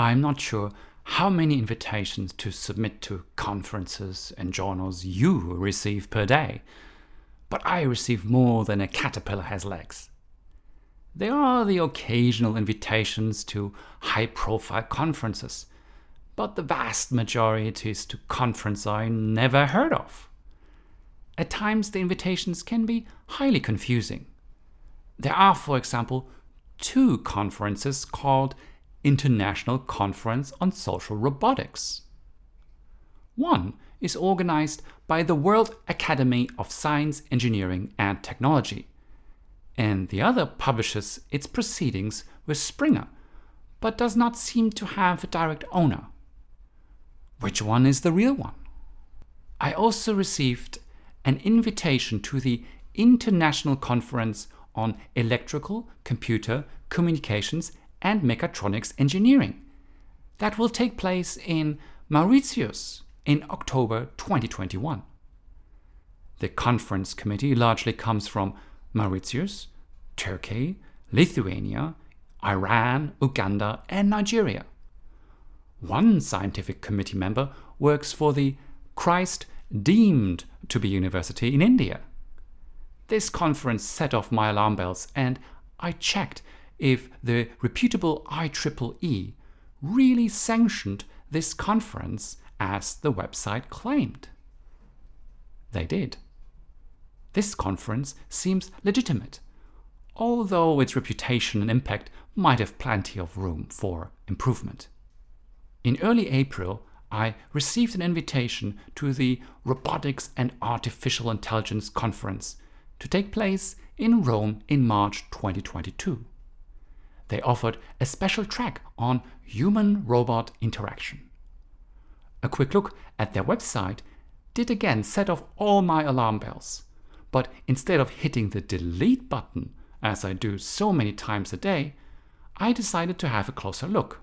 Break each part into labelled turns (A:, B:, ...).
A: I'm not sure how many invitations to submit to conferences and journals you receive per day, but I receive more than a caterpillar has legs. There are the occasional invitations to high profile conferences, but the vast majority is to conferences I never heard of. At times, the invitations can be highly confusing. There are, for example, two conferences called International Conference on Social Robotics. One is organized by the World Academy of Science, Engineering and Technology, and the other publishes its proceedings with Springer, but does not seem to have a direct owner. Which one is the real one? I also received an invitation to the International Conference on Electrical, Computer, Communications, and Mechatronics Engineering. That will take place in Mauritius in October 2021. The conference committee largely comes from Mauritius, Turkey, Lithuania, Iran, Uganda, and Nigeria. One scientific committee member works for the Christ deemed to be university in India. This conference set off my alarm bells, and I checked if the reputable IEEE really sanctioned this conference as the website claimed. They did. This conference seems legitimate, although its reputation and impact might have plenty of room for improvement. In early April, I received an invitation to the Robotics and Artificial Intelligence Conference to take place in Rome in March 2022 they offered a special track on human robot interaction. A quick look at their website did again set off all my alarm bells. But instead of hitting the delete button, as I do so many times a day, I decided to have a closer look.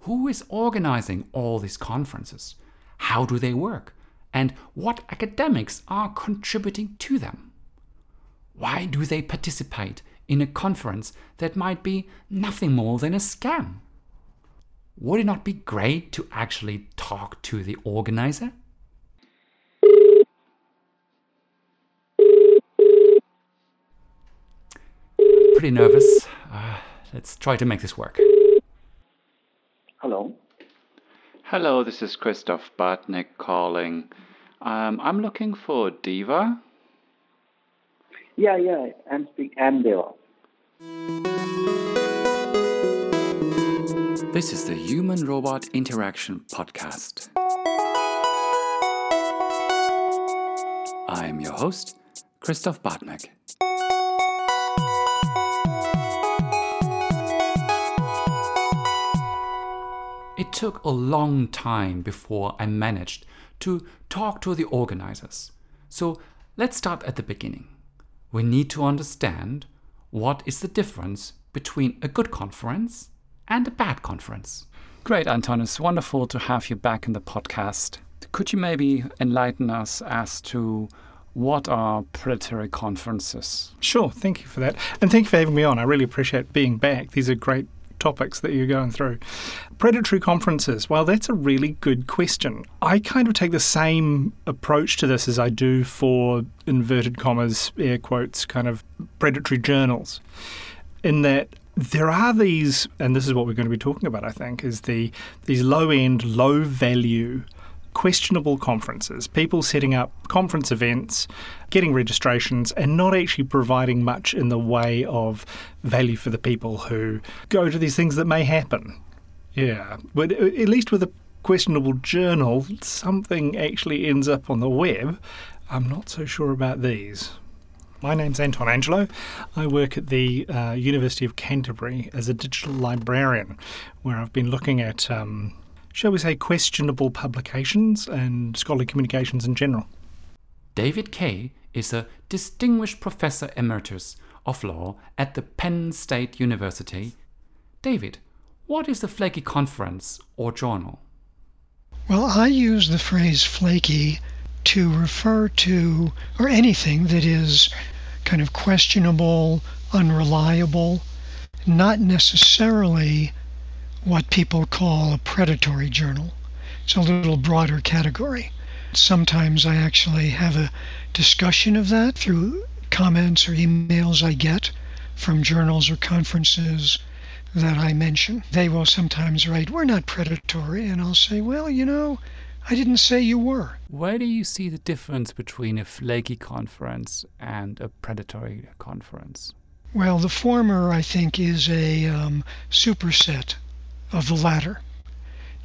A: Who is organizing all these conferences? How do they work? And what academics are contributing to them? Why do they participate in a conference that might be nothing more than a scam. Would it not be great to actually talk to the organizer? Pretty nervous. Uh, let's try to make this work.
B: Hello.
A: Hello, this is Christoph Bartneck calling. Um, I'm looking for Diva.
B: Yeah, yeah, I'm speaking. I'm Deva.
A: This is the Human Robot Interaction Podcast. I am your host, Christoph Bartneck. It took a long time before I managed to talk to the organizers. So let's start at the beginning. We need to understand what is the difference between a good conference and a bad conference. Great, Anton. It's wonderful to have you back in the podcast. Could you maybe enlighten us as to what are predatory conferences?
C: Sure, thank you for that. And thank you for having me on. I really appreciate being back. These are great topics that you're going through. Predatory conferences, well, that's a really good question. I kind of take the same approach to this as I do for inverted commas, air quotes, kind of predatory journals, in that there are these, and this is what we're going to be talking about, I think, is the these low end, low value questionable conferences, people setting up conference events, getting registrations, and not actually providing much in the way of value for the people who go to these things that may happen. Yeah, but at least with a questionable journal, something actually ends up on the web. I'm not so sure about these. My name's Anton Angelo. I work at the uh, University of Canterbury as a digital librarian, where I've been looking at um, shall we say, questionable publications and scholarly communications in general.
A: David Kaye is a distinguished professor emeritus of law at the Penn State University. David, what is a flaky conference or journal?
D: Well, I use the phrase flaky to refer to, or anything that is kind of questionable, unreliable, not necessarily what people call a predatory journal. It's a little broader category. Sometimes I actually have a discussion of that through comments or emails I get from journals or conferences that I mention. They will sometimes write, We're not predatory. And I'll say, Well, you know, I didn't say you were.
A: Where do you see the difference between a flaky conference and a predatory conference?
D: Well, the former, I think, is a um, superset of the latter.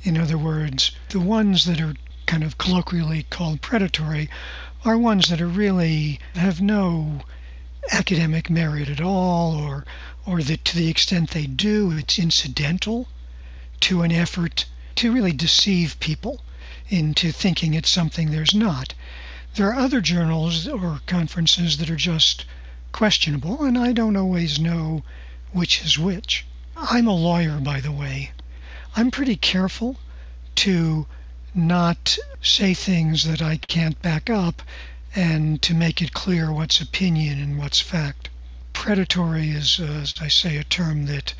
D: In other words, the ones that are kind of colloquially called predatory are ones that are really have no academic merit at all or or that to the extent they do it's incidental to an effort to really deceive people into thinking it's something there's not. There are other journals or conferences that are just questionable and I don't always know which is which. I'm a lawyer by the way. I'm pretty careful to not say things that I can't back up and to make it clear what's opinion and what's fact. Predatory is, uh, as I say, a term that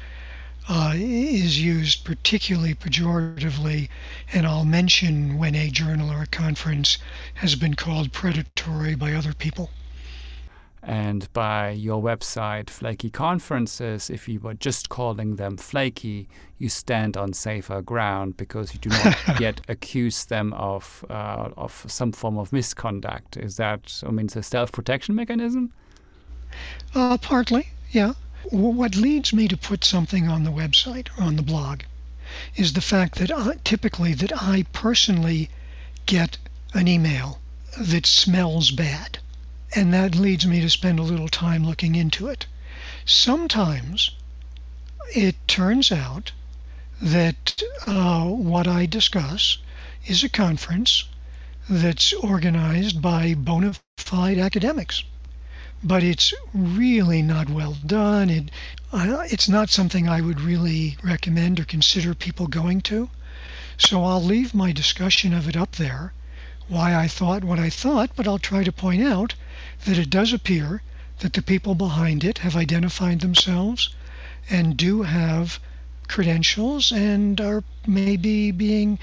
D: uh, is used particularly pejoratively, and I'll mention when a journal or a conference has been called predatory by other people.
A: And by your website, Flaky Conferences, if you were just calling them flaky, you stand on safer ground because you do not yet accuse them of uh, of some form of misconduct. Is that, I mean, it's a self protection mechanism?
D: Uh, partly, yeah. What leads me to put something on the website or on the blog is the fact that I, typically that I personally get an email that smells bad and that leads me to spend a little time looking into it. Sometimes it turns out that uh, what I discuss is a conference that's organized by bona fide academics. But it's really not well done. It, uh, it's not something I would really recommend or consider people going to. So I'll leave my discussion of it up there, why I thought what I thought, but I'll try to point out that it does appear that the people behind it have identified themselves and do have credentials and are maybe being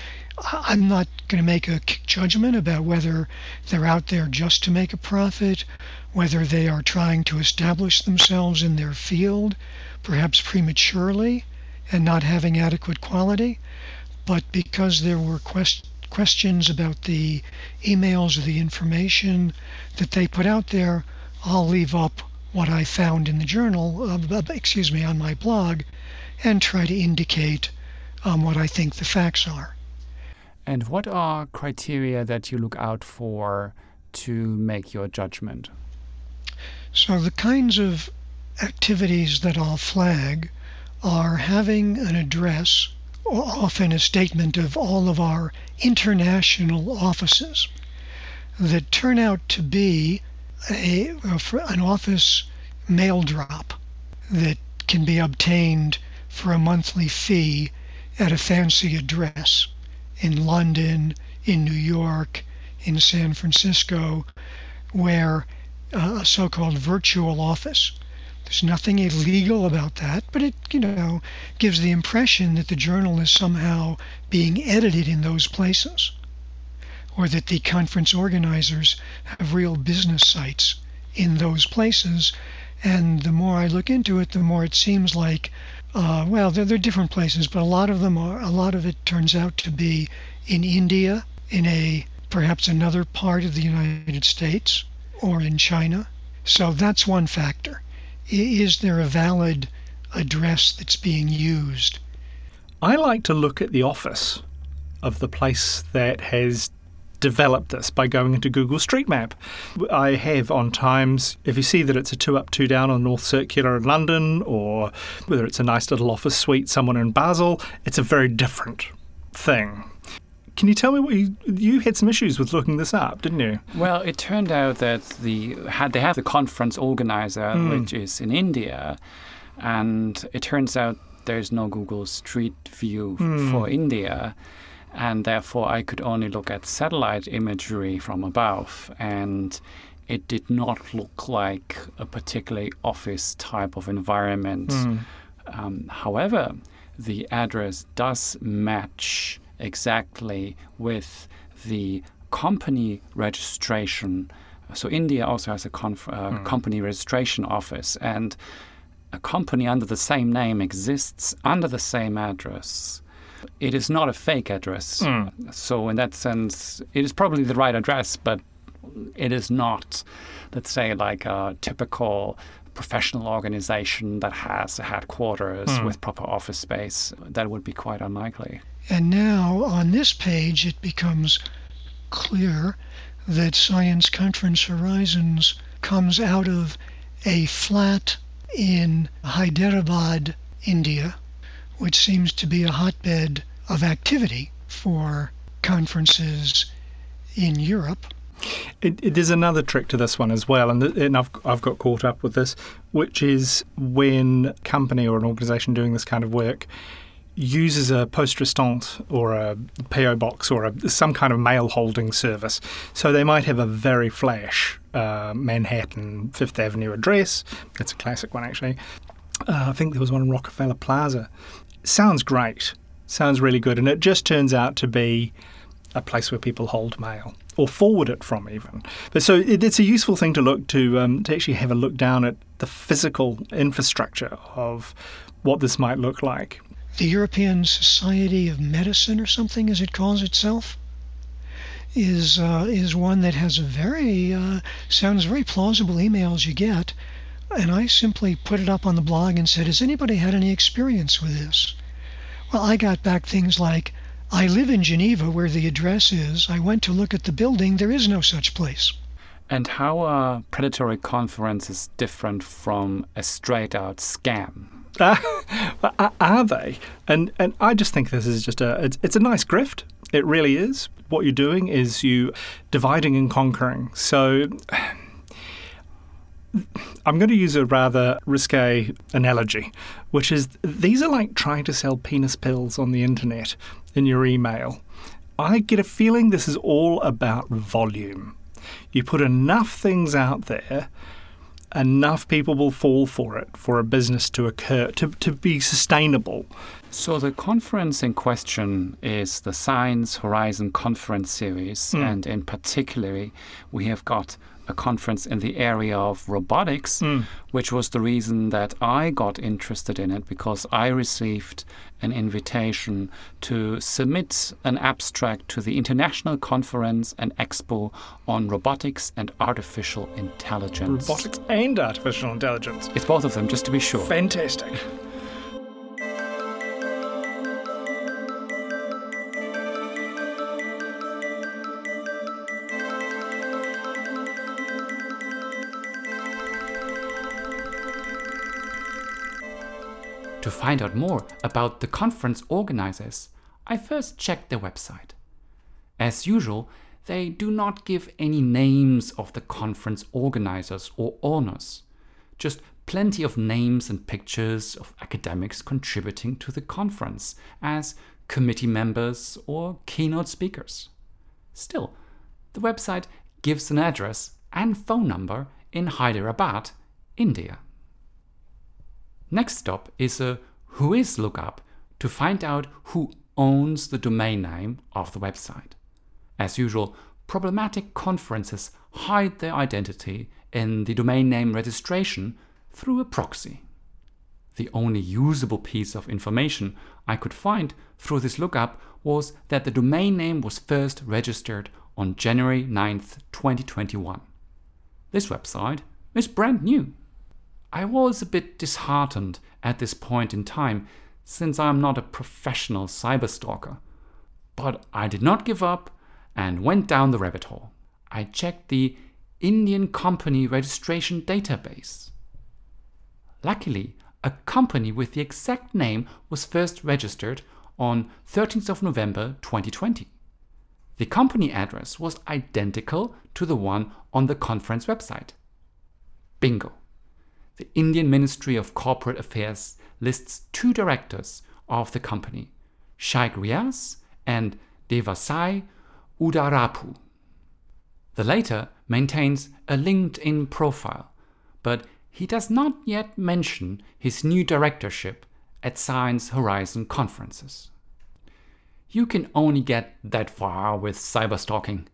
D: I'm not going to make a judgment about whether they're out there just to make a profit, whether they are trying to establish themselves in their field, perhaps prematurely and not having adequate quality, but because there were quest- questions about the emails or the information that they put out there, I'll leave up what I found in the journal, uh, excuse me, on my blog, and try to indicate um, what I think the facts are.
A: And what are criteria that you look out for to make your judgment?
D: So, the kinds of activities that I'll flag are having an address often a statement of all of our international offices that turn out to be a, an office mail drop that can be obtained for a monthly fee at a fancy address in London, in New York, in San Francisco, where uh, a so called virtual office there's nothing illegal about that, but it, you know, gives the impression that the journal is somehow being edited in those places, or that the conference organizers have real business sites in those places. And the more I look into it, the more it seems like, uh, well, they're, they're different places, but a lot of them are. A lot of it turns out to be in India, in a perhaps another part of the United States, or in China. So that's one factor is there a valid address that's being used?
C: I like to look at the office of the place that has developed this by going into Google Street Map. I have on times, if you see that it's a two up, two down on North Circular in London, or whether it's a nice little office suite somewhere in Basel, it's a very different thing. Can you tell me what you you had some issues with looking this up, didn't you?
A: Well, it turned out that the had they have the conference organizer, mm. which is in India, and it turns out there's no Google Street View mm. for India, and therefore I could only look at satellite imagery from above, and it did not look like a particularly office type of environment. Mm. Um, however, the address does match exactly with the company registration. So India also has a conf- uh,
C: Hmm.
A: company registration office, and a company under the same name exists under the same address. It is not a fake address.
C: Hmm.
A: So in that sense, it is probably the right address, but it is not, let's say, like a typical professional organization that has a headquarters
C: Hmm.
A: with proper office space. That would be quite unlikely.
D: And now on this page, it becomes clear that Science Conference Horizons comes out of a flat in Hyderabad, India, which seems to be a hotbed of activity for conferences in Europe.
C: It, another trick to this one as well, and, and I've, I've got caught up with this, which is when a company or an organisation doing this kind of work uses a poste restante or a PO box or a, some kind of mail holding service. So they might have a very flash uh, Manhattan Fifth Avenue address. That's a classic one, actually. Uh, I think there was one in Rockefeller Plaza. Sounds great. Sounds really good. And it just turns out to be a place where people hold mail or forward it from even. But so it, it's a useful thing to look to um, to actually have a look down at the physical infrastructure of what this might look like.
D: The European Society of Medicine, or something as it calls itself, is uh, is one that has a very uh, sounds very plausible emails you get, and I simply put it up on the blog and said, "Has anybody had any experience with this?" Well, I got back things like, "I live in Geneva, where the address is. I went to look at the building. There is no such place."
A: And how are predatory conferences different from a straight out scam?
C: Are- are they? And and I just think this is just a it's, it's a nice grift. It really is. What you're doing is you dividing and conquering. So I'm going to use a rather risque analogy, which is these are like trying to sell penis pills on the internet in your email. I get a feeling this is all about volume. You put enough things out there, enough people will fall for it for a business to occur, to, to be sustainable.
A: So, the conference in question is the Science Horizon Conference Series, hmm. and in particular, we have got a conference in the area of robotics, hmm. which was the reason that I got interested in it because I received an invitation to submit an abstract to the International Conference and Expo on Robotics and Artificial Intelligence.
C: Robotics and artificial intelligence.
A: It's both of them, just to be sure.
C: Fantastic.
A: To find out more about the conference organizers, I first checked their website. As usual, they do not give any names of the conference organizers or owners, just plenty of names and pictures of academics contributing to the conference as committee members or keynote speakers. Still, the website gives an address and phone number in Hyderabad, India. Next stop is a Whois lookup to find out who owns the domain name of the website. As usual, problematic conferences hide their identity in the domain name registration through a proxy. The only usable piece of information I could find through this lookup was that the domain name was first registered on January 9th, 2021. This website is brand new. I was a bit disheartened at this point in time since I am not a professional cyberstalker. But I did not give up and went down the rabbit hole. I checked the Indian Company Registration Database. Luckily, a company with the exact name was first registered on 13th of November 2020. The company address was identical to the one on the conference website. Bingo. The Indian Ministry of Corporate Affairs lists two directors of the company, Shaikh Riaz and Devasai Udarapu. The latter maintains a LinkedIn profile, but he does not yet mention his new directorship at Science Horizon conferences. You can only get that far with cyberstalking.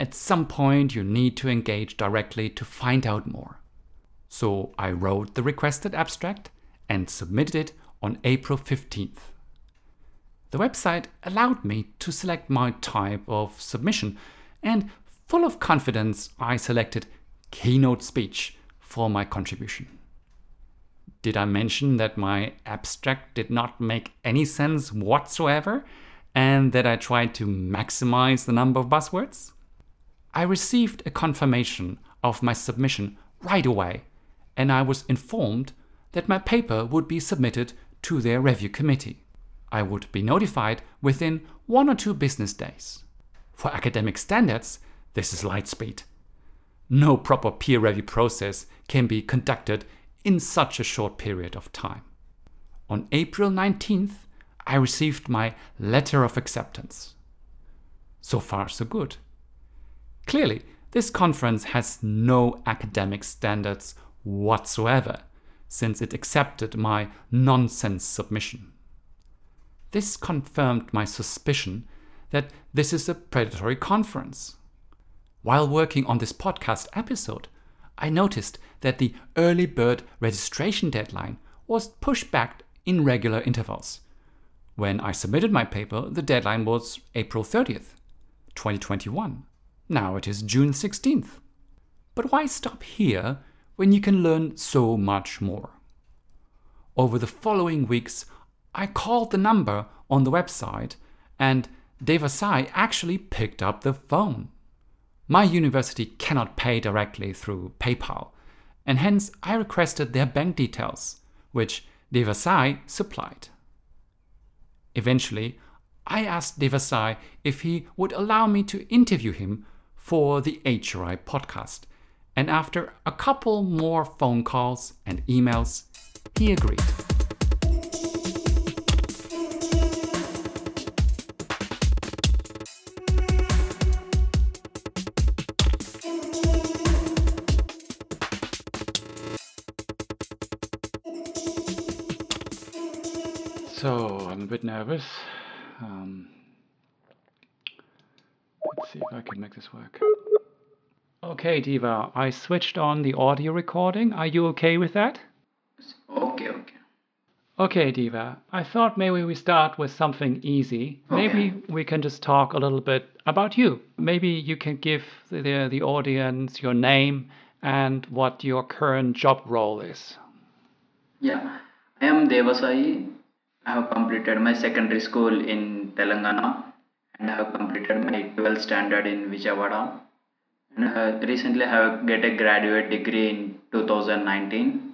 A: At some point, you need to engage directly to find out more. So I wrote the requested abstract and submitted it on April 15th. The website allowed me to select my type of submission, and full of confidence, I selected keynote speech for my contribution. Did I mention that my abstract did not make any sense whatsoever and that I tried to maximize the number of buzzwords? I received a confirmation of my submission right away, and I was informed that my paper would be submitted to their review committee. I would be notified within one or two business days. For academic standards, this is light speed. No proper peer review process can be conducted in such a short period of time. On April 19th, I received my letter of acceptance. So far, so good. Clearly, this conference has no academic standards whatsoever, since it accepted my nonsense submission. This confirmed my suspicion that this is a predatory conference. While working on this podcast episode, I noticed that the early bird registration deadline was pushed back in regular intervals. When I submitted my paper, the deadline was April 30th, 2021. Now it is June 16th. But why stop here when you can learn so much more? Over the following weeks, I called the number on the website and Devasai actually picked up the phone. My university cannot pay directly through PayPal, and hence I requested their bank details, which Devasai supplied. Eventually, I asked Devasai if he would allow me to interview him for the HRI podcast, and after a couple more phone calls and emails, he agreed. So I'm a bit nervous. Um, let's see if I can make this work. Okay, Diva, I switched on the audio recording. Are you okay with that?
B: Okay, okay.
A: Okay, Diva, I thought maybe we start with something easy. Maybe we can just talk a little bit about you. Maybe you can give the, the audience your name and what your current job role is.
B: Yeah, I am Devasai. I have completed my secondary school in Telangana and I have completed my 12th standard in Vijayawada. Uh, recently I have get a graduate degree in 2019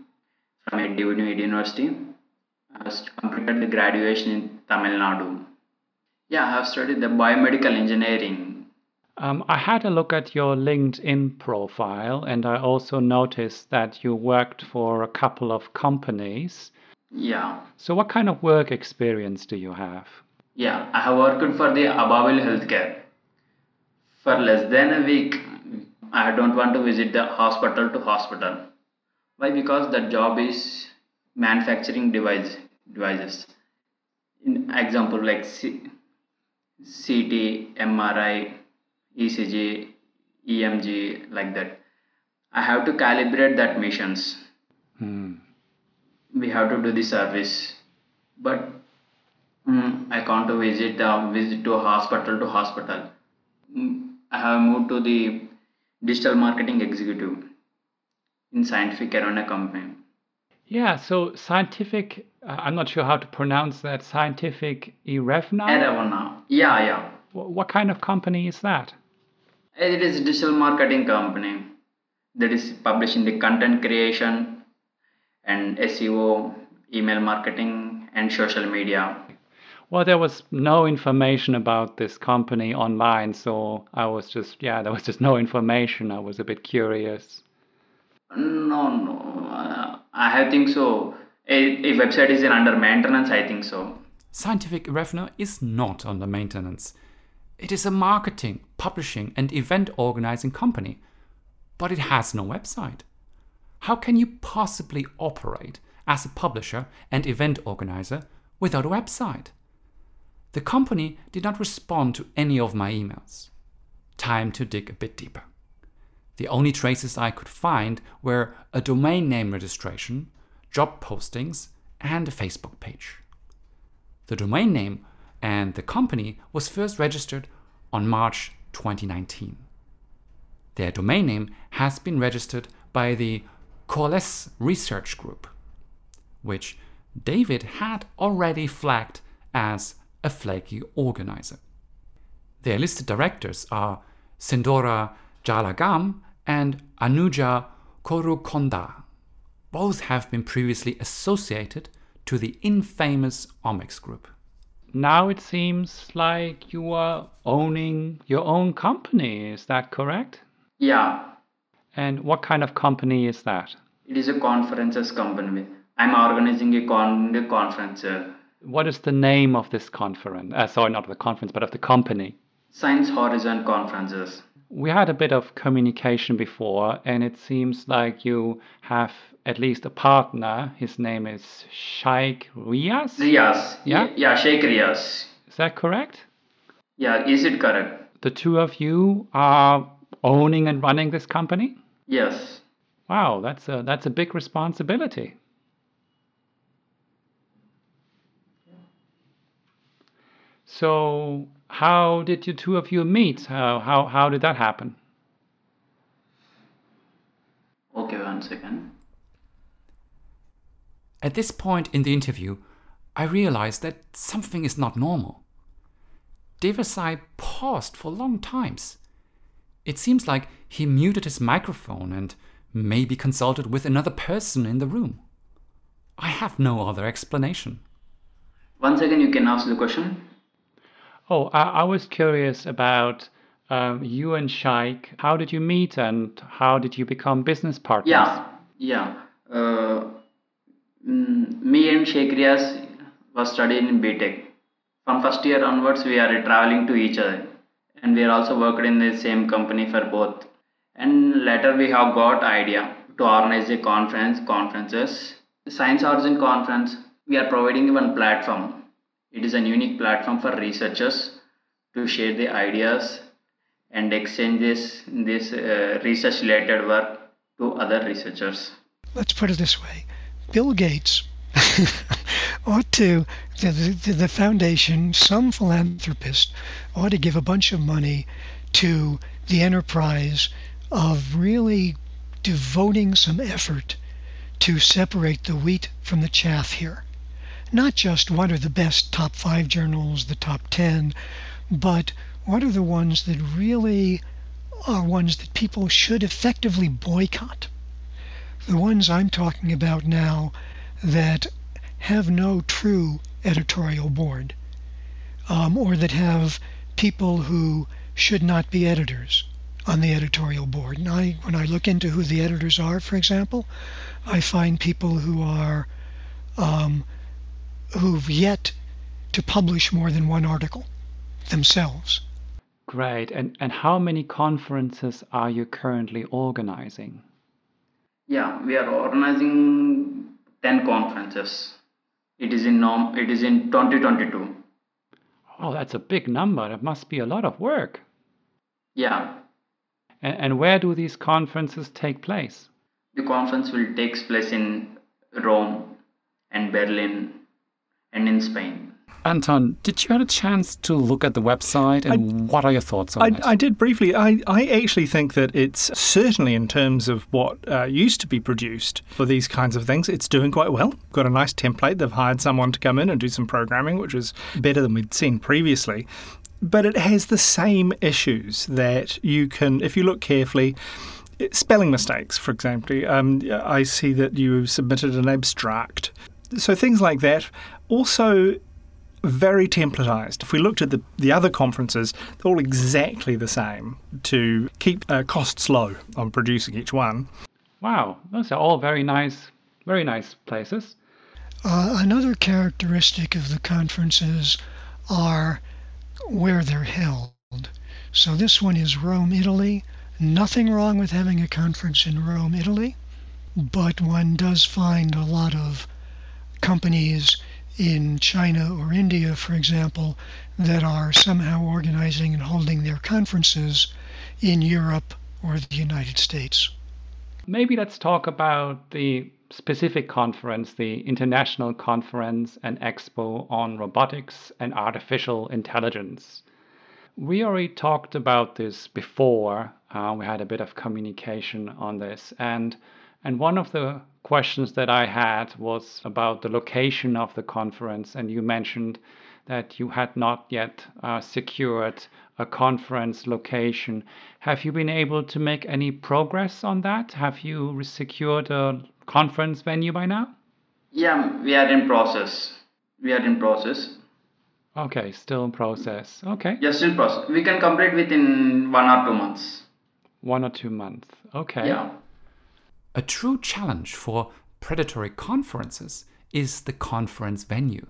B: from a University. I have completed the graduation in Tamil Nadu. Yeah, I have studied the biomedical engineering.
A: Um, I had a look at your LinkedIn profile and I also noticed that you worked for a couple of companies.
B: Yeah,
A: So, what kind of work experience do you have?
B: yeah, I have worked for the Ababil Healthcare. For less than a week, I don't want to visit the hospital to hospital. Why? Because the job is manufacturing device devices. In example, like C- CT, MRI, ECG, EMG, like that. I have to calibrate that machines.
A: Hmm.
B: We have to do the service, but mm, I can't to visit uh, visit to hospital to hospital. Mm, I have moved to the digital marketing executive in scientific arena company.
A: Yeah, so scientific, uh, I'm not sure how to pronounce that, scientific Irevna?
B: Arena. Yeah, yeah.
A: Wh- What kind of company is that?
B: It is digital marketing company that is publishing the content creation and SEO, email marketing, and social media.
A: Well, there was no information about this company online, so I was just, yeah, there was just no information. I was a bit curious.
B: No, no. Uh, I think so. A, a website is in under maintenance. I think so.
A: Scientific Irevna is not under maintenance. It is a marketing, publishing, and event organizing company, but it has no website. How can you possibly operate as a publisher and event organizer without a website. The company did not respond to any of my emails. Time to dig a bit deeper. The only traces I could find were a domain name registration, job postings, and a Facebook page. The domain name and the company was first registered on March 2019. Their domain name has been registered by the Coalesce Research Group, which David had already flagged as a flaky organizer. Their listed directors are Sindora Jalagam and Anuja Korukonda. Both have been previously associated to the infamous Omics Group. Now it seems like you are owning your own company, is that correct?
B: Yeah,
A: And what kind of company is that?
B: it is a conferences company. I'm organizing a con a conference, uh,
A: What is the name of this conference? Uh, sorry, not of the conference, but of the company.
B: Science Horizon Conferences.
A: We had a bit of communication before, and it seems like you have at least a partner. His name is Shaikh Riaz.
B: Riyas.
A: Yeah?
B: Yeah, Sheikh Riyas.
A: Is that correct?
B: Yeah, is it correct?
A: The two of you are owning and running this company?
B: Yes.
A: Wow, that's a that's a big responsibility. So, how did you two of you meet? How how how did that happen?
B: Okay, one second.
A: At this point in the interview, I realized that something is not normal. Devasai paused for long times. It seems like he muted his microphone and maybe consulted with another person in the room. I have no other explanation.
B: One second, you can ask the question.
A: Oh, I, I was curious about um, you and Shaikh. How did you meet and how did you become business partners?
B: Yeah, yeah. Uh, mm, me and Sheikh Riyas was studying in BTech. From first year onwards, we are traveling to each other, and we are also worked in the same company for both. And later, we have got idea to organize a conference, conferences. Science Origin Conference. We are providing one platform. It is a unique platform for researchers to share the ideas and exchange this this uh, research related work to other researchers.
D: let's put it this way Bill Gates ought to, the, the, the foundation, some philanthropist ought to give a bunch of money to the enterprise of really devoting some effort to separate the wheat from the chaff here. Not just what are the best top five journals, the top 10, but what are the ones that really are ones that people should effectively boycott the ones I'm talking about now that have no true editorial board um, or that have people who should not be editors on the editorial board. And I, when I look into who the editors are, for example, I find people who are um, who've yet to publish more than one article themselves.
A: Great. And and how many conferences are you currently organizing?
B: Yeah, we are organizing 10 conferences. It is in norm, it is in 2022.
A: Oh, that's a big number. That must be a lot of work.
B: Yeah,
A: And, and where do these conferences take place?
B: the conference will take place in Rome and Berlin and in Spain.
A: Anton, did you have a chance to look at the website and what are your thoughts on
C: I,
A: it?
C: I did briefly. I, I actually think that it's certainly in terms of what uh, used to be produced for these kinds of things, it's doing quite well. Got a nice template. They've hired someone to come in and do some programming, which is better than we'd seen previously. But it has the same issues that you can, if you look carefully, spelling mistakes, for example. Um, I see that you submitted an abstract. So things like that. Also, very templatized. If we looked at the, the other conferences, they're all exactly the same to keep uh, costs low on producing each one.
A: wow, those are all very nice, very nice places.
D: Uh, another characteristic of the conferences are where they're held. So this one is Rome, Italy. Nothing wrong with having a conference in Rome, Italy, but one does find a lot of companies in China or India, for example, that are somehow organizing and holding their conferences in Europe or the United States.
A: Maybe let's talk about the specific conference, the International Conference and Expo on Robotics and Artificial Intelligence. We already talked about this before. Uh, we had a bit of communication on this, and and one of the questions that I had was about the location of the conference, and you mentioned that you had not yet uh, secured a conference location. Have you been able to make any progress on that? Have you secured a conference venue by now?
B: Yeah, we are in process. We are in process.
A: Okay, still in process. Okay.
B: Yes, still process. We can complete within one or two months.
A: One or two months. Okay.
B: Yeah.
A: A true challenge for predatory conferences is the conference venue.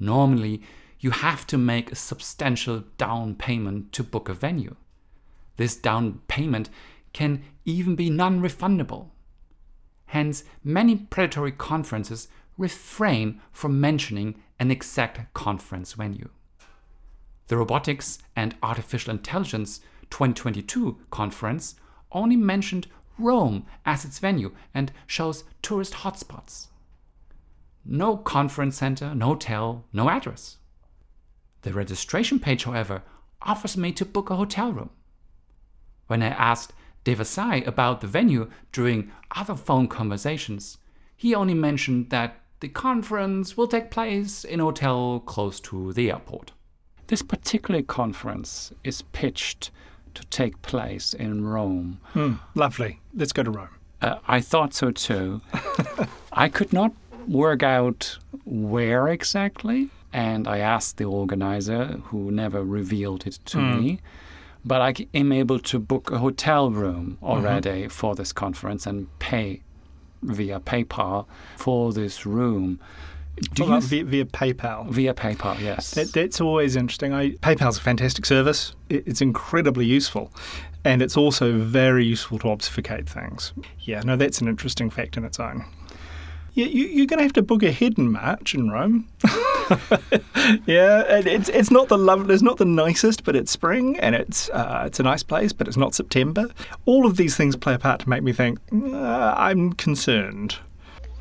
A: Normally, you have to make a substantial down payment to book a venue. This down payment can even be non refundable. Hence, many predatory conferences refrain from mentioning an exact conference venue. The Robotics and Artificial Intelligence 2022 conference only mentioned Rome as its venue and shows tourist hotspots. No conference center, no hotel, no address. The registration page, however, offers me to book a hotel room. When I asked Devasai about the venue during other phone conversations, he only mentioned that the conference will take place in a hotel close to the airport. This particular conference is pitched to take place in Rome.
C: Hmm, lovely. Let's go to Rome.
A: Uh, I thought so too. I could not work out where exactly, and I asked the organizer, who never revealed it to
C: Mm.
A: me. But I am able to book a hotel room
C: Mm-hmm.
A: already for this conference and pay via PayPal for this room. Do you
C: via, via PayPal?
A: via PayPal? Yes.
C: That, that's always interesting. I, PayPal's a fantastic service. It, it's incredibly useful. And it's also very useful to obfuscate things. Yeah, no, that's an interesting fact in its own. Yeah, you, you're going to have to book ahead in March in Rome. yeah, and it's it's not the love, it's not the nicest, but it's spring and it's uh, it's a nice place, but it's not September. All of these things play a part to make me think uh, I'm concerned.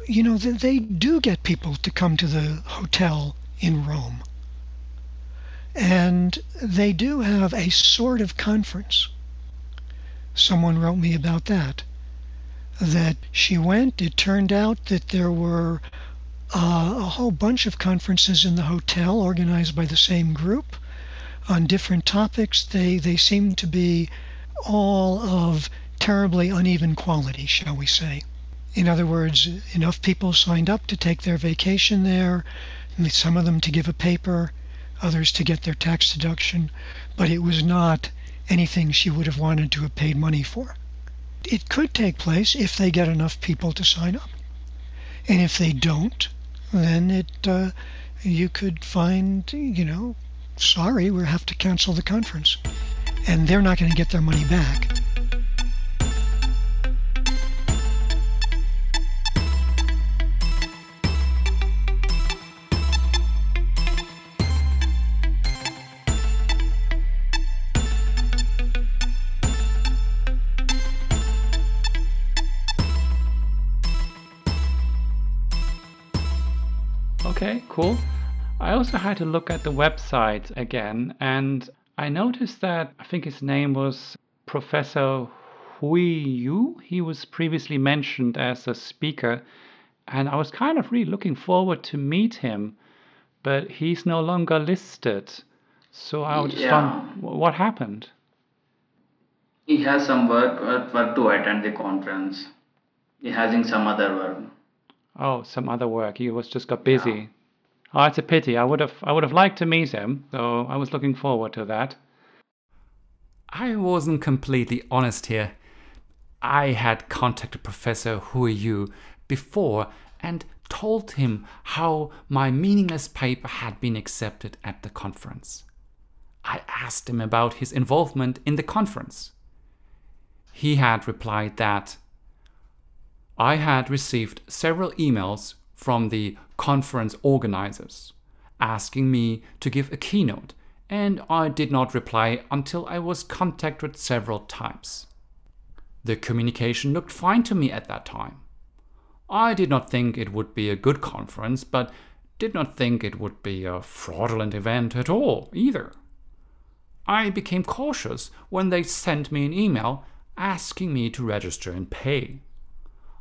D: You know, they, they do get people to come to the hotel in Rome. And they do have a sort of conference. Someone wrote me about that. That she went, it turned out that there were uh, a whole bunch of conferences in the hotel organized by the same group on different topics. They, they seem to be all of terribly uneven quality, shall we say. In other words, enough people signed up to take their vacation there, some of them to give a paper, others to get their tax deduction, but it was not anything she would have wanted to have paid money for. It could take place if they get enough people to sign up. And if they don't, then it uh, you could find, you know, sorry, we'll have to cancel the conference. And they're not going to get their money back.
A: Cool. I also had to look at the website again, and I noticed that I think his name was Professor Hui Yu. He was previously mentioned as a speaker, and I was kind of really looking forward to meet him, but he's no longer listed. So I was just
B: Yeah.
A: what happened?
B: He has some work, work to attend the conference. He having some other work.
A: Oh, some other work. He was just got busy. Oh, it's a pity. I would have I would have liked to meet him, so I was looking forward to that. I wasn't completely honest here. I had contacted Professor Hui Yu before and told him how my meaningless paper had been accepted at the conference. I asked him about his involvement in the conference. He had replied that I had received several emails from the conference organizers, asking me to give a keynote, and I did not reply until I was contacted several times. The communication looked fine to me at that time. I did not think it would be a good conference, but did not think it would be a fraudulent event at all either. I became cautious when they sent me an email asking me to register and pay.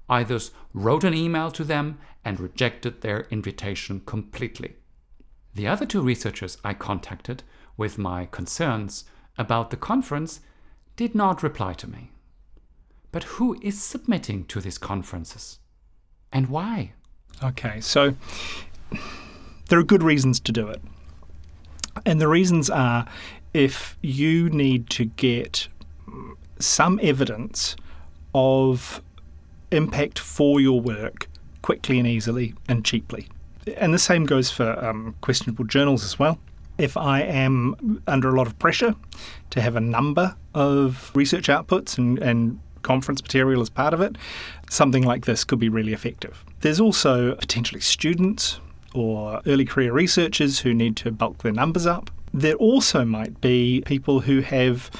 A: I thus wrote an email to them and rejected their invitation completely. The other two researchers I contacted with my concerns about the conference did not reply to me. But who is submitting to these conferences? And why?
C: Okay, so there are good reasons to do it. And the reasons are if you need to get some evidence of impact for your work quickly and easily and cheaply. And the same goes for um, questionable journals as well. If I am under a lot of pressure to have a number of research outputs and, and conference material as part of it, something like this could be really effective. There's also potentially students or early career researchers who need to bulk their numbers up. There also might be people who have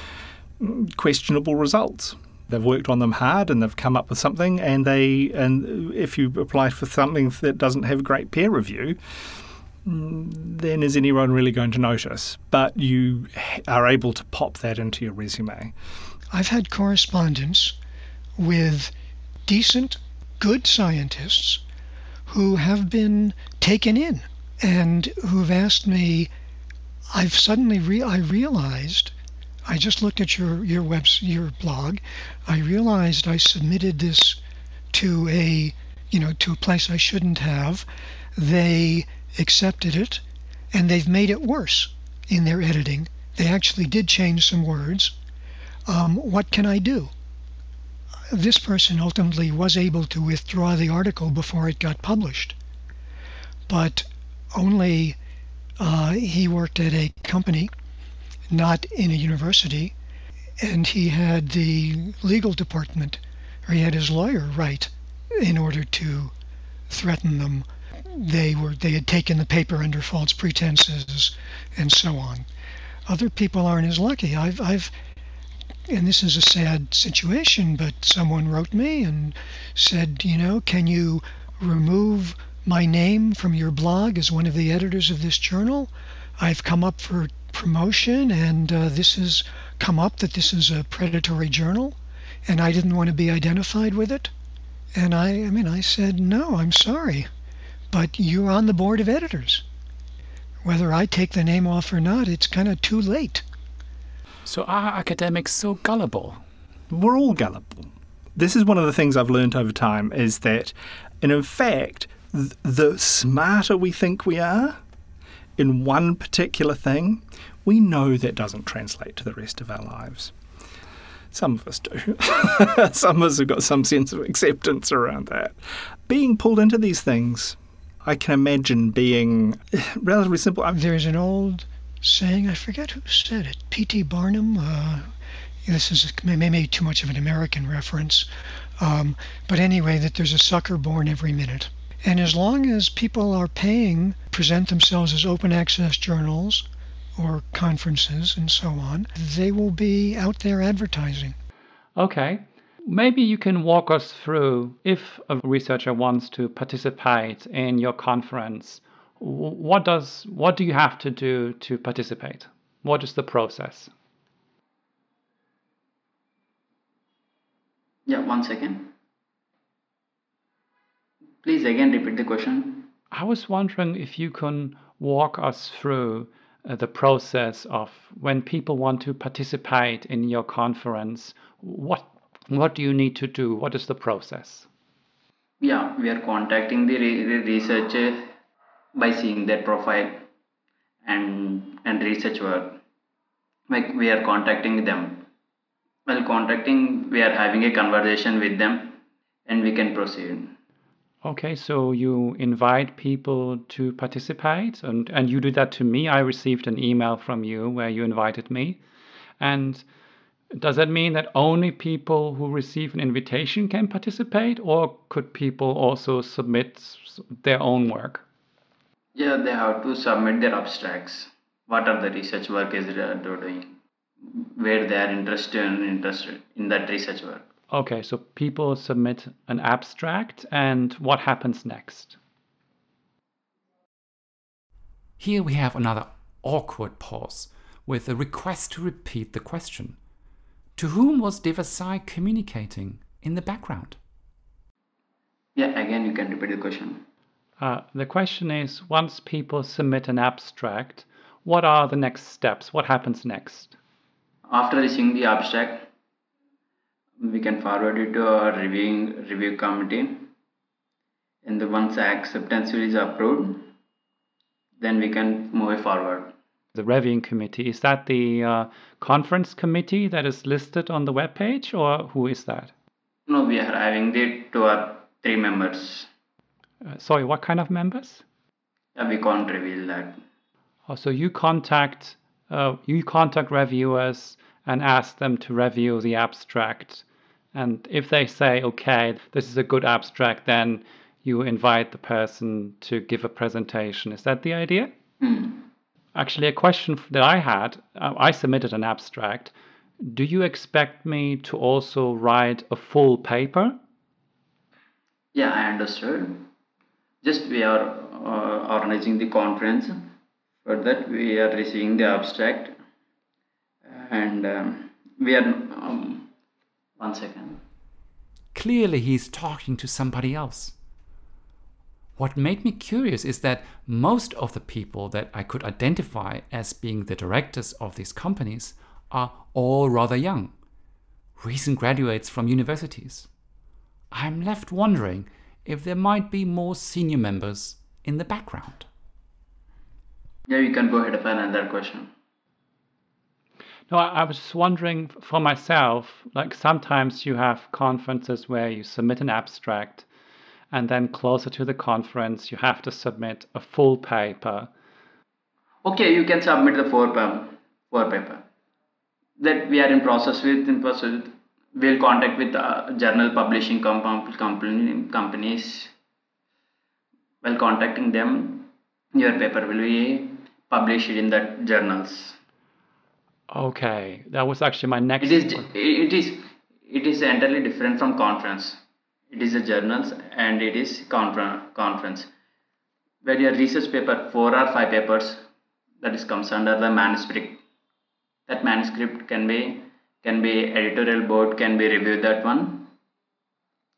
C: mm, questionable results. They've worked on them hard and they've come up with something, and they and if you apply for something that doesn't have great peer review, mm, then is anyone really going to notice? But you are able to pop that into your resume.
D: I've had correspondence with decent, good scientists who have been taken in and who've asked me. I've suddenly re- I realized I just looked at your your web your blog. I realized I submitted this to a you know to a place I shouldn't have. They accepted it, and they've made it worse in their editing. They actually did change some words um, what can I do? This person ultimately was able to withdraw the article before it got published, but only uh, he worked at a company, not in a university, and he had the legal department, or he had his lawyer write in order to threaten them. They were they had taken the paper under false pretenses and so on. Other people aren't as lucky. I've I've and this is a sad situation, but someone wrote me and said, you know, can you remove my name from your blog as one of the editors of this journal? I've come up for promotion, and uh, this has come up that this is a predatory journal, and I didn't want to be identified with it. And I, I mean, I said, no, I'm sorry, but you're on the board of editors. Whether I take the name off or not, it's kind of too late.
A: So are academics so gullible?
C: We're all gullible. This is one of the things I've learned over time is that, and in fact, th- the smarter we think we are in one particular thing, we know that doesn't translate to the rest of our lives. Some of us do. some of us have got some sense of acceptance around that. Being pulled into these things, I can imagine being relatively simple.
D: There's an old saying, I forget who said it, P.T. Barnum. Uh, this is maybe too much of an American reference, um, but anyway, that there's a sucker born every minute. And as long as people are paying, present themselves as open access journals or conferences and so on, they will be out there advertising.
A: Okay. Maybe you can walk us through if a researcher wants to participate in your conference what does what do you have to do to participate? What is the process?
B: Yeah, one second. Please again repeat the question.
A: I was wondering if you can walk us through uh, the process of when people want to participate in your conference. What what do you need to do? What is the process?
B: Yeah, we are contacting the, re- researcher by seeing their profile and and research work like we are contacting them while contacting we are having a conversation with them and we can proceed
A: okay so you invite people to participate and and you do that to me i received an email from you where you invited me and does that mean that only people who receive an invitation can participate or could people also submit their own work
B: Yeah, they have to submit their abstracts. What are the research work is they are doing? Where they are interested in, interested in that research work.
A: Okay, so people submit an abstract, and what happens next?
E: Here we have another awkward pause with a request to repeat the question. To whom was Devasai communicating in the background?
B: Yeah, again, you can repeat the question.
A: Uh, the question is once people submit an abstract, what are the next steps? What happens next?
B: After receiving the abstract, we can forward it to our reviewing review committee. And the once acceptance is approved, then we can move forward.
A: The reviewing committee, is that the uh, conference committee that is listed on the webpage, or who is that?
B: No, we are having the two or three members.
A: Uh, sorry, what kind of members?
B: Yeah, we can't reveal that.
A: Oh, so you contact uh, you contact reviewers and ask them to review the abstract, and if they say okay, this is a good abstract, then you invite the person to give a presentation. Is that the idea?
B: Hmm.
A: Actually, a question that I had, uh, I submitted an abstract. Do you expect me to also write a full paper?
B: Yeah, I understood. Just we are uh, organizing the conference. For that, we are receiving the abstract, and um, we are. Um, one second.
E: Clearly, he's talking to somebody else. What made me curious is that most of the people that I could identify as being the directors of these companies are all rather young, recent graduates from universities. I'm left wondering if there might be more senior members in the background.
B: Yeah, you can go ahead for another question.
A: No, I, was just wondering for myself, like sometimes you have conferences where you submit an abstract and then closer to the conference you have to submit a full paper.
B: Okay, you can submit the four paper. Four paper. That we are in process with. In process, we'll contact with uh, journal publishing comp- company companies. While contacting them, your paper will be published in the journals.
A: Okay, that was actually my next.
B: It is. It is. It is entirely different from conference. It is a journals and it is confer- conference. Where your research paper, four or five papers, that is comes under the manuscript. That manuscript can be can be editorial board can be reviewed that one,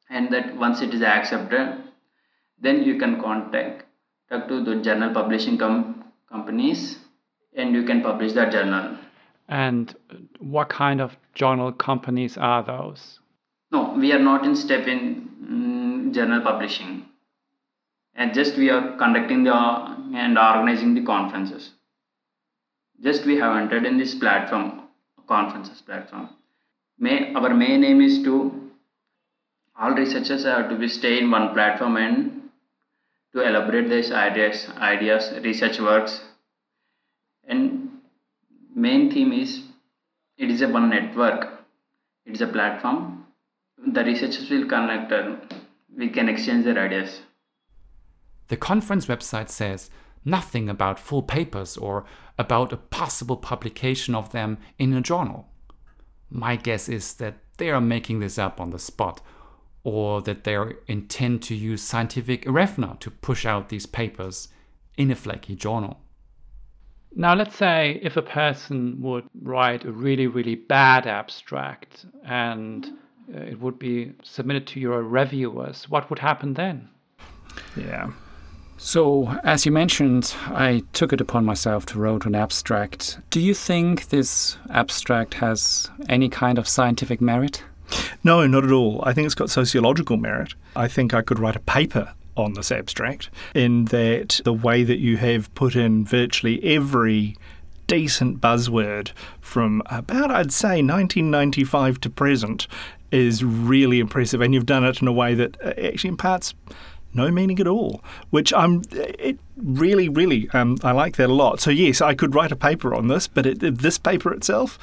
B: and that once it is accepted, then you can contact talk to the journal publishing com- companies, and you can publish that journal.
A: And what kind of journal companies are those?
B: No, we are not in step in mm, journal publishing, and just we are conducting the and organizing the conferences. Just we have entered in this platform, conferences platform. May our main aim is to all researchers have to be stay in one platform and to elaborate these ideas, ideas, research works, main theme is it is a one network. It is a platform the researchers will connect and we can exchange their ideas.
E: The conference website says nothing about full papers or about a possible publication of them in a journal. My guess is that they are making this up on the spot, or that they intend to use scientific Irevna to push out these papers in a flaky journal.
A: Now, let's say if a person would write a really, really bad abstract and uh, it would be submitted to your reviewers, what would happen then?
C: Yeah.
E: So, as you mentioned, I took it upon myself to write an abstract. Do you think this abstract has any kind of scientific merit?
C: No, not at all. I think it's got sociological merit. I think I could write a paper on this abstract in that the way that you have put in virtually every decent buzzword from about, I'd say, 1995 to present is really impressive. And you've done it in a way that uh, actually imparts no meaning at all, which I'm it really, really um, I like that a lot. So yes, I could write a paper on this, but it, this paper itself,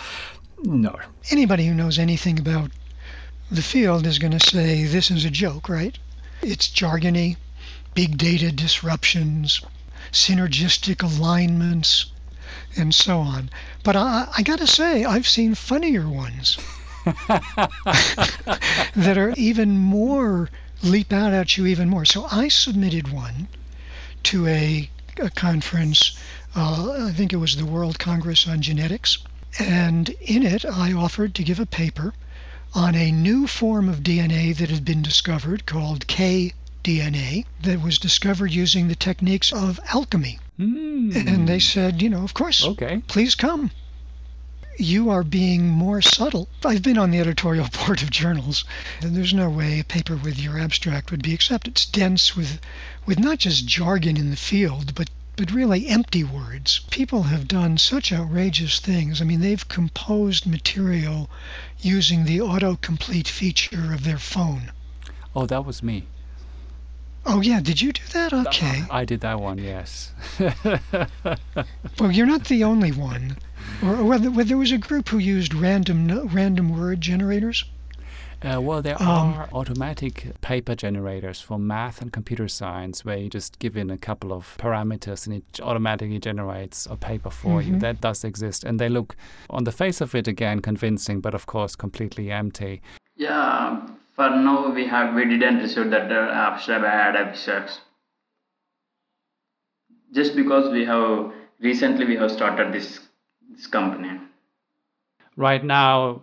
C: no.
D: Anybody who knows anything about the field is going to say this is a joke, right? It's jargony, big data disruptions, synergistic alignments, and so on. But I, I got to say, I've seen funnier ones that are even more leap out at you even more. So I submitted one to a, a conference. Uh, I think it was the World Congress on Genetics, and in it I offered to give a paper on a new form of DNA that had been discovered called kDNA that was discovered using the techniques of alchemy.
A: Hmm.
D: And they said, you know, of course,
A: Okay.
D: please come. You are being more subtle. I've been on the editorial board of journals, and there's no way a paper with your abstract would be accepted. It's dense with, with not just jargon in the field, but but really empty words. People have done such outrageous things. I mean, they've composed material using the autocomplete feature of their phone.
A: Oh, that was me.
D: Oh, yeah, did you do that? Okay.
A: I did that one, yes.
D: Well, you're not the only one. Or, or whether, whether there was a group who used random random word generators.
A: Uh, well, there
D: Um,
A: are automatic paper generators for math and computer science where you just give in a couple of parameters and it automatically generates a paper for you.
D: Mhm.
A: That does exist. And they look, on the face of it, again, convincing, but of course, completely empty.
B: Yeah, for now we have we didn't receive that uh, abstract ad abstracts. Just because we have recently we have started this this company.
A: Right now,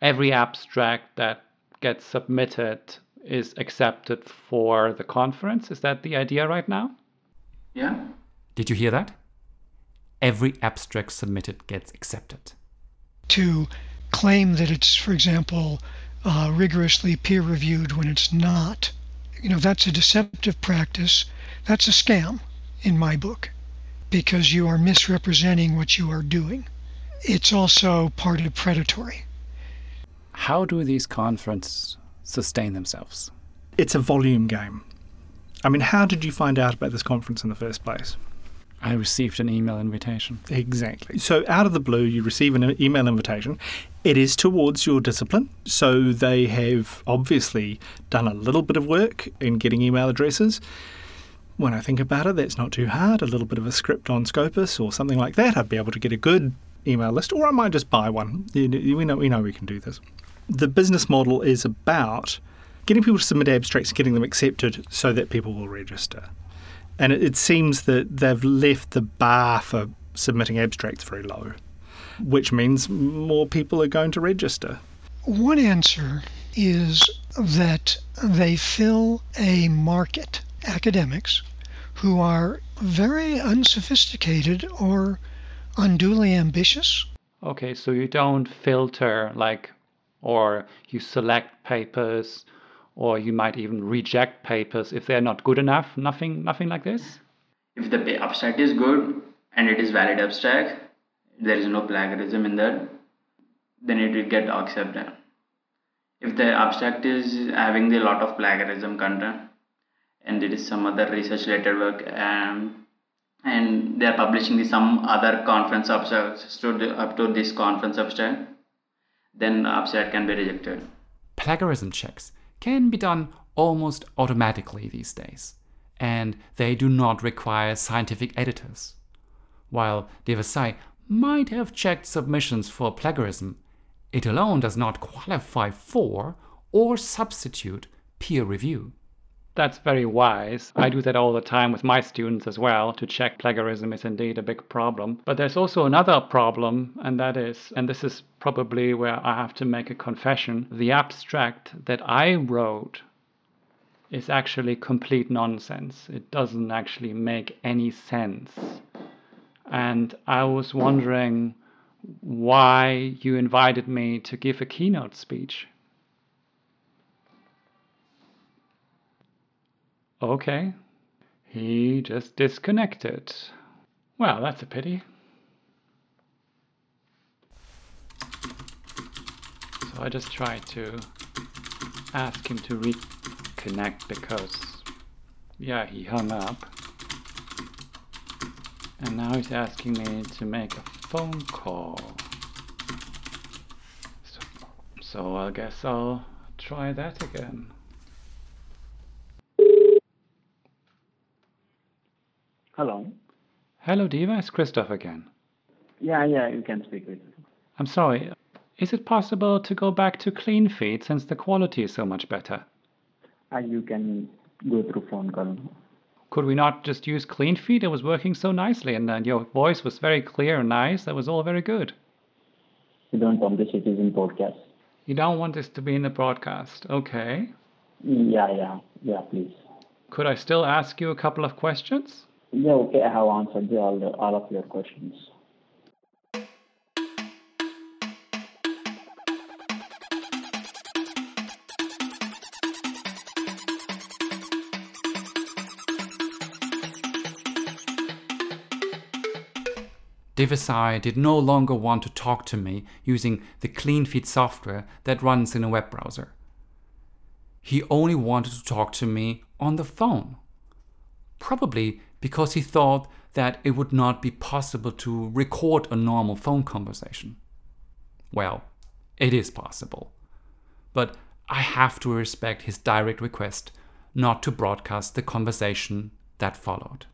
A: every abstract that gets submitted is accepted for the conference. Is that the idea right now?
B: Yeah.
F: Did you hear that? Every abstract submitted gets accepted.
D: to claim that it's, for example, uh, rigorously peer reviewed when it's not. You know, that's a deceptive practice. That's a scam in my book because you are misrepresenting what you are doing. It's also part of predatory.
A: How do these conferences sustain themselves?
C: It's a volume game. I mean, how did you find out about this conference in the first place?
A: I received an email invitation.
C: Exactly. So, out of the blue, you receive an email invitation. It is towards your discipline. So, they have obviously done a little bit of work in getting email addresses. When I think about it, that's not too hard. A little bit of a script on Scopus or something like that. I'd be able to get a good email list, or I might just buy one. We know, we know we can do this. The business model is about getting people to submit abstracts, getting them accepted so that people will register. And it, it seems that they've left the bar for submitting abstracts very low, which means more people are going to register.
D: One answer is that they fill a market, academics, who are very unsophisticated or unduly ambitious.
A: Okay, so you don't filter like, or you select papers, or you might even reject papers if they're not good enough. Nothing, nothing like this.
B: If the abstract is good and it is valid abstract, there is no plagiarism in that, then it will get accepted. If the abstract is having a lot of plagiarism content and it is some other research related work um, and they are publishing the, some other conference abstracts to the, up to this conference abstract, then the abstract can be rejected.
F: Plagiarism checks can be done almost automatically these days, and they do not require scientific editors. While Devasai might have checked submissions for plagiarism, it alone does not qualify for or substitute peer review.
A: That's very wise. I do that all the time with my students as well to check plagiarism is indeed a big problem. But there's also another problem, and that is, and this is probably where I have to make a confession the abstract that I wrote is actually complete nonsense. It doesn't actually make any sense. And I was wondering why you invited me to give a keynote speech. Okay. He just disconnected. Well, that's a pity. So I just tried to ask him to reconnect because, yeah, he hung up. And now he's asking me to make a phone call. So, so I guess I'll try that again.
G: Hello.
E: Hello, Diva. It's Christoph again.
G: Yeah, yeah, you can speak with me.
E: I'm sorry. Is it possible to go back to CleanFeed since the quality is so much better?
G: Uh, you can go through phone call.
E: Could we not just use CleanFeed? It was working so nicely, and uh, your voice was very clear and nice. That was all very good.
G: You don't publish it is in podcast.
E: You don't want this to be in the broadcast. Okay.
G: Yeah, yeah, yeah, please.
E: Could I still ask you a couple of questions?
G: Yeah, okay, I have answered the, all, the, all of your questions.
A: Devasai did no longer want to talk to me using the CleanFeed software that runs in a web browser. He only wanted to talk to me on the phone. Probably because he thought that it would not be possible to record a normal phone conversation. Well, it is possible. But I have to respect his direct request not to broadcast the conversation that followed.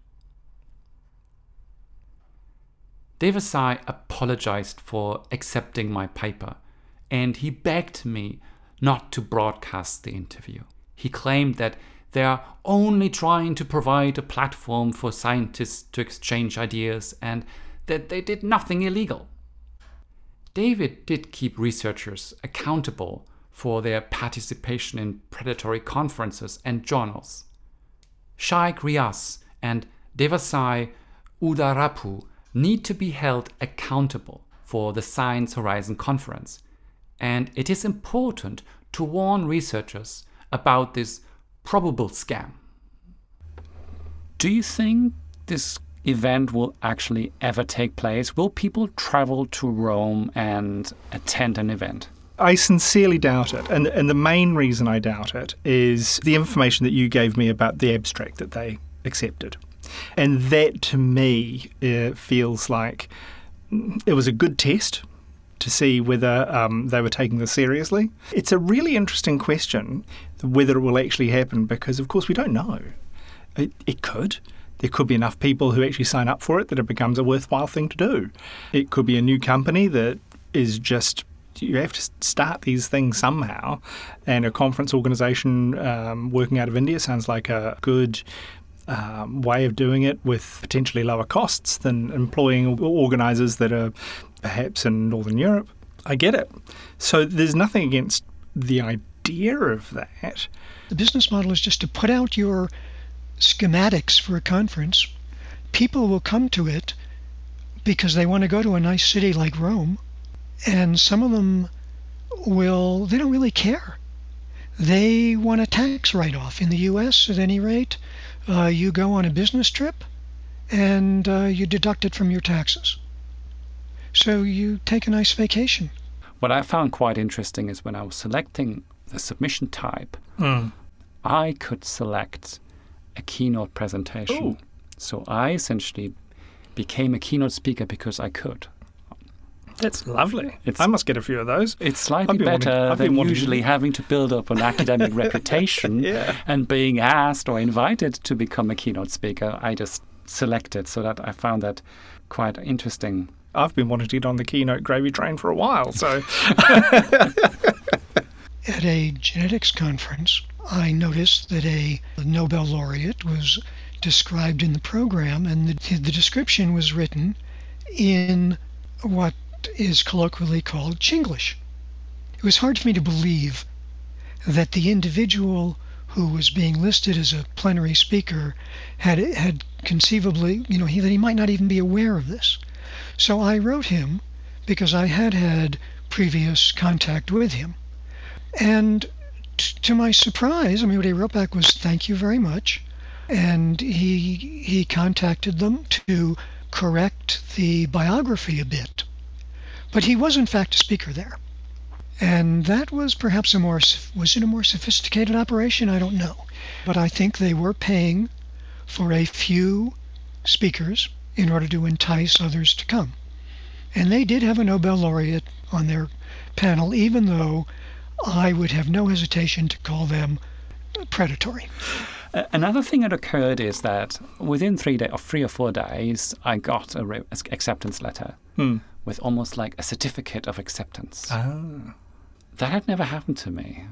A: Devasai apologized for accepting my paper and he begged me not to broadcast the interview. He claimed that they are only trying to provide a platform for scientists to exchange ideas and that they did nothing illegal. David did keep researchers accountable for their participation in predatory conferences and journals. Shaikh Riaz and Devasai Udarapu need to be held accountable for the Science Horizon Conference, and it is important to warn researchers about this probable scam. Do you think this event will actually ever take place? Will people travel to Rome and attend an event?
C: I sincerely doubt it. And, and the main reason I doubt it is the information that you gave me about the abstract that they accepted. And that to me uh, feels like it was a good test to see whether um, they were taking this seriously. It's a really interesting question whether it will actually happen because, of course, we don't know. It, it could. There could be enough people who actually sign up for it that it becomes a worthwhile thing to do. It could be a new company that is just you have to start these things somehow. And a conference organization um, working out of India sounds like a good um, way of doing it with potentially lower costs than employing organizers that are perhaps in Northern Europe. I get it. So there's nothing against the idea of that.
D: The business model is just to put out your schematics for a conference. People will come to it because they want to go to a nice city like Rome, and some of them will, they don't really care. They want a tax write off. In the US, at any rate, uh, you go on a business trip and uh, you deduct it from your taxes. So you take a nice vacation.
E: What I found quite interesting is when I was selecting the submission type,
C: Mm.
E: I could select a keynote presentation.
C: Ooh.
E: So I essentially became a keynote speaker because I could.
C: That's lovely.
E: It's-
C: I must get a few of those.
E: It's slightly
C: wanting-
E: better
C: been
E: than
C: wanting to-
E: usually having to build up an academic reputation
C: Yeah.
E: and being asked or invited to become a keynote speaker. I just selected so that I found that quite interesting.
C: I've been wanting to get on the keynote gravy train for a while. So
D: At a genetics conference, I noticed that a Nobel laureate was described in the program, and the, the description was written in what is colloquially called Chinglish. It was hard for me to believe that the individual who was being listed as a plenary speaker had had conceivably, you know, he, that he might not even be aware of this. So I wrote him because I had had previous contact with him. And t- to my surprise, I mean, what he wrote back was "Thank you very much," and he he contacted them to correct the biography a bit. But he was in fact a speaker there, and that was perhaps a more was it a more sophisticated operation? I don't know, but I think they were paying for a few speakers in order to entice others to come. And they did have a Nobel laureate on their panel, even though I would have no hesitation to call them predatory.
A: Another thing that occurred is that within three day, or three or four days, I got a re- acceptance letter
C: Hmm.
A: with almost like a certificate of acceptance.
C: Ah.
A: That had never happened to me.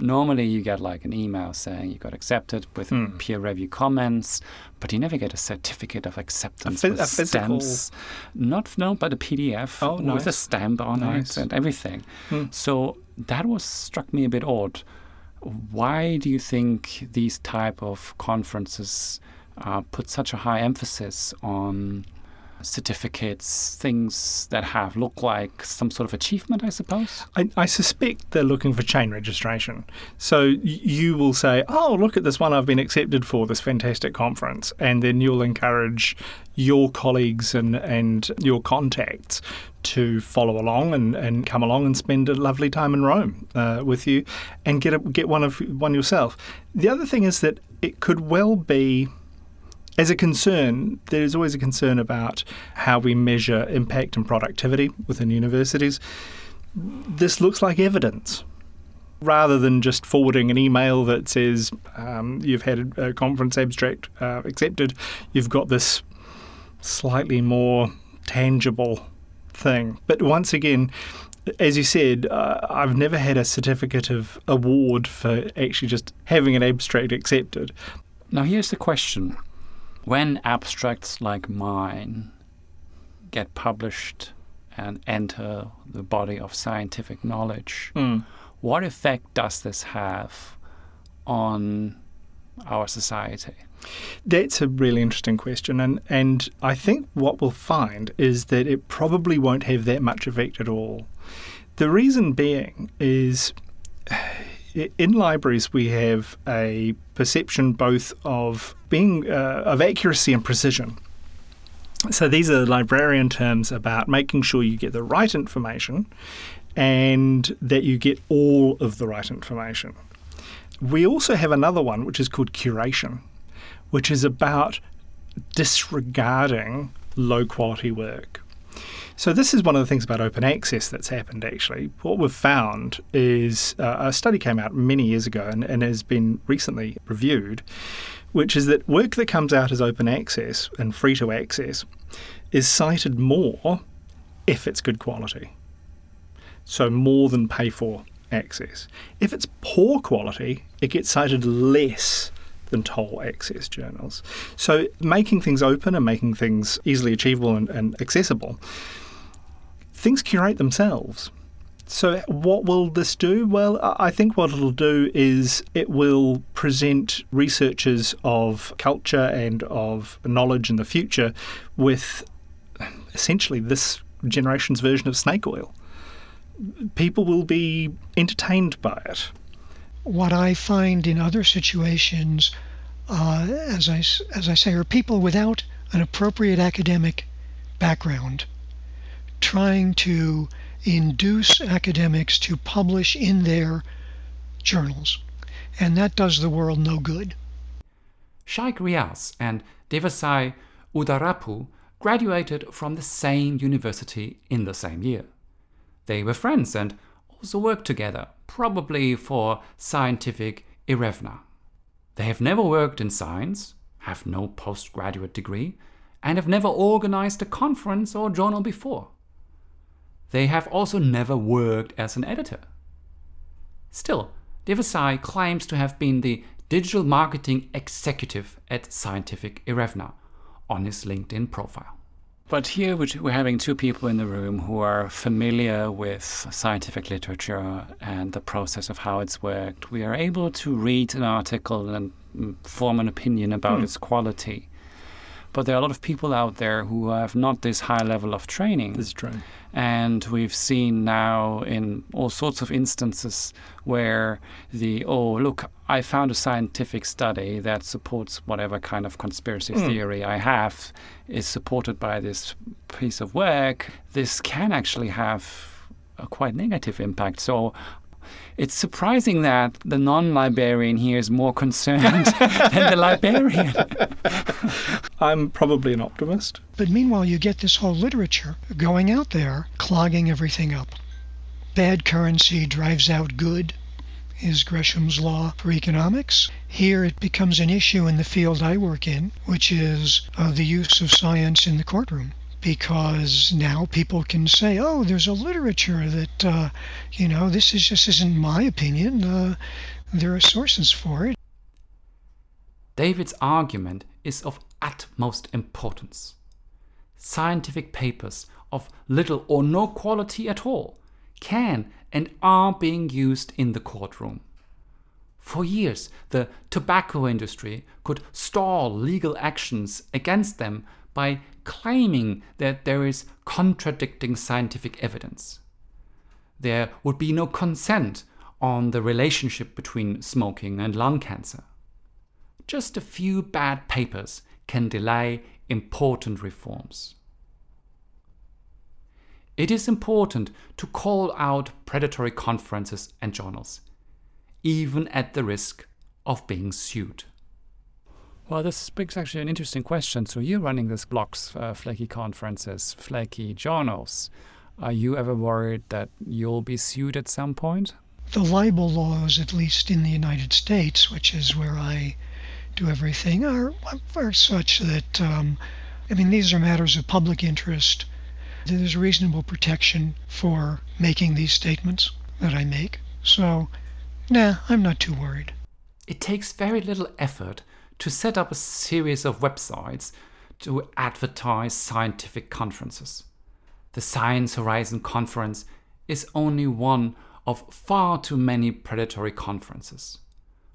A: Normally, you get like an email saying you got accepted with
C: Hmm.
A: peer review comments, but you never get a certificate of acceptance
C: phys-
A: with
C: a physical-
A: stamps. Not no, but a PDF
C: Oh,
A: with a stamp on
C: Nice.
A: it and everything.
C: Hmm.
A: So that was struck me a bit odd. Why do you think these type of conferences uh, put such a high emphasis on certificates, things that have look like some sort of achievement, I suppose?
C: I, I suspect they're looking for chain registration. So you will say, "Oh, look at this one I've been accepted for this fantastic conference," and then you'll encourage your colleagues and and your contacts to follow along and, and come along and spend a lovely time in Rome uh, with you, and get a, get one of one yourself. The other thing is that it could well be as a concern, there is always a concern about how we measure impact and productivity within universities. This looks like evidence. Rather than just forwarding an email that says um, you've had a, conference abstract uh, accepted, you've got this slightly more tangible thing. But once again, as you said, uh, I've never had a certificate of award for actually just having an abstract accepted.
A: Now, here's the question when abstracts like mine get published and enter the body of scientific knowledge,
C: Mm.
A: what effect does this have on our society?
C: That's a really interesting question, and, and I think what we'll find is that it probably won't have that much effect at all. The reason being is in libraries we have a perception both of being uh, of accuracy and precision. So these are librarian terms about making sure you get the right information and that you get all of the right information. We also have another one which is called curation which is about disregarding low quality work. So, this is one of the things about open access that's happened actually. What we've found is uh, a study came out many years ago and, and has been recently reviewed, which is that work that comes out as open access and free to access is cited more if it's good quality. So, more than pay for access. If it's poor quality, it gets cited less than toll access journals. So making things open and making things easily achievable and, and accessible, things curate themselves. So what will this do? Well, I think what it'll do is it will present researchers of culture and of knowledge in the future with essentially this generation's version of snake oil. People will be entertained by it.
D: What I find in other situations, uh, as I as I say, are people without an appropriate academic background trying to induce academics to publish in their journals, and that does the world no good.
A: Shaikh Riaz and Devasai Udarapu graduated from the same university in the same year. They were friends and also worked together, probably for scientific Irevna. They have never worked in science, have no postgraduate degree, and have never organized a conference or journal before. They have also never worked as an editor. Still, Devasai claims to have been the digital marketing executive at Scientific Irevna on his LinkedIn profile. But here we're having two people in the room who are familiar with scientific literature and the process of how it's worked. We are able to read an article and mm, form an opinion about its quality. But there are a lot of people out there who have not this high level of training.
C: This is true.
A: And we've seen now in all sorts of instances where the, oh, look, I found a scientific study that supports whatever kind of conspiracy hmm. theory I have, is supported by this piece of work. This can actually have a quite negative impact. So it's surprising that the non librarian here is more concerned than the librarian.
C: I'm probably an optimist.
D: But meanwhile, you get this whole literature going out there, clogging everything up. Bad currency drives out good is Gresham's Law for Economics. Here it becomes an issue in the field I work in, which is uh, the use of science in the courtroom. Because now people can say, "Oh, there's a literature that, uh, you know, this is just isn't my opinion. Uh, there are sources for it."
A: David's argument is of utmost importance. Scientific papers of little or no quality at all can and are being used in the courtroom. For years, the tobacco industry could stall legal actions against them by claiming that there is contradicting scientific evidence. There would be no consent on the relationship between smoking and lung cancer. Just a few bad papers can delay important reforms. It is important to call out predatory conferences and journals, even at the risk of being sued. Well, this brings actually an interesting question. So you're running these blogs, uh, flaky conferences, flaky journals. Are you ever worried that you'll be sued at some point?
D: The libel laws, at least in the United States, which is where I do everything, are, are such that, um, I mean, these are matters of public interest there's reasonable protection for making these statements that I make. So, nah, I'm not too worried.
A: It takes very little effort to set up a series of websites to advertise scientific conferences. The Science Horizon Conference is only one of far too many predatory conferences.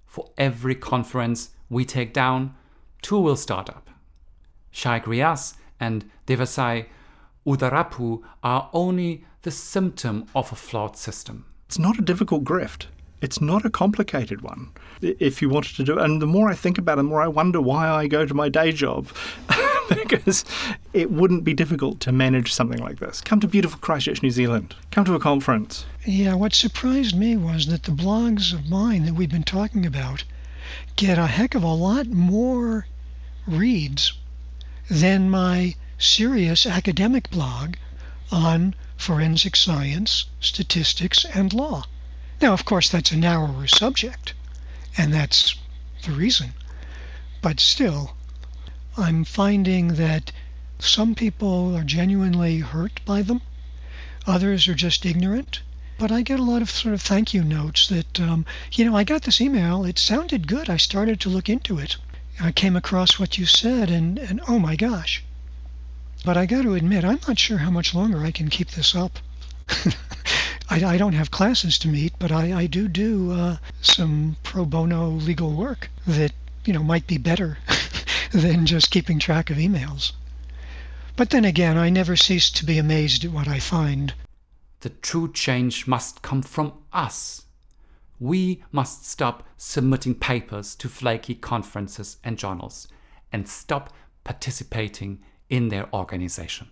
A: For every conference we take down, two will start up. Shaikh Riaz and Devasai Udarapu are only the symptom of a flawed system.
C: It's not a difficult grift. It's not a complicated one if you wanted to do it. And the more I think about it, the more I wonder why I go to my day job. because it wouldn't be difficult to manage something like this. Come to beautiful Christchurch, New Zealand. Come to a conference.
D: Yeah, what surprised me was that the blogs of mine that we've been talking about get a heck of a lot more reads than my serious academic blog on forensic science, statistics, and law. Now, of course, that's a narrower subject, and that's the reason. But still, I'm finding that some people are genuinely hurt by them, others are just ignorant. But I get a lot of sort of thank you notes that, um, you know, I got this email, it sounded good, I started to look into it. I came across what you said, and, and oh my gosh, but I got to admit, I'm not sure how much longer I can keep this up. I, I, don't have classes to meet, but I, I do do uh, some pro bono legal work that you know might be better than just keeping track of emails. But then again, I never cease to be amazed at what I find.
A: The true change must come from us. We must stop submitting papers to flaky conferences and journals and stop participating in their organization.